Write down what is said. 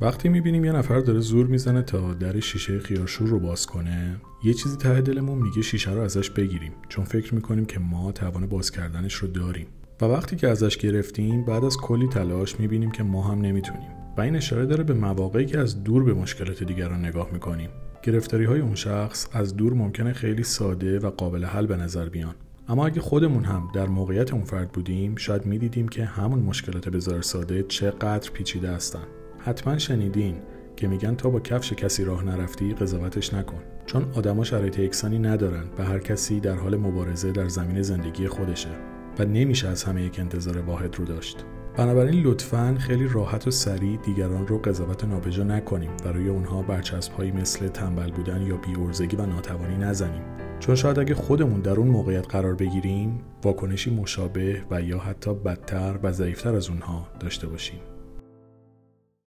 وقتی می‌بینیم یه نفر داره زور می‌زنه تا در شیشه خیارشور رو باز کنه یه چیزی ته دلمون میگه شیشه رو ازش بگیریم چون فکر می‌کنیم که ما توان باز کردنش رو داریم. و وقتی که ازش گرفتیم بعد از کلی تلاش می‌بینیم که ما هم نمی‌تونیم. و این اشاره داره به مواقعی که از دور به مشکلات دیگران نگاه می‌کنیم. گرفتاری های اون شخص از دور ممکنه خیلی ساده و قابل حل به نظر بیان. اما اگه خودمون هم در موقعیت اون فرد بودیم شاید می‌دیدیم که همون مشکلات بزار ساده چقدر پیچیده هستن. حتما شنیدین که میگن تا با کفش کسی راه نرفتی قضاوتش نکن. چون آدما شرایط یکسانی ندارن و هر کسی در حال مبارزه در زمین زندگی خودشه و نمیشه از همه یک انتظار واحد رو داشت. بنابراین لطفا خیلی راحت و سریع دیگران رو قضاوت نابجا نکنیم و روی اونها برچسب هایی مثل تنبل بودن یا بیورزگی و ناتوانی نزنیم. چون شاید اگه خودمون در اون موقعیت قرار بگیریم واکنشی مشابه و یا حتی بدتر و ضعیفتر از اونها داشته باشیم.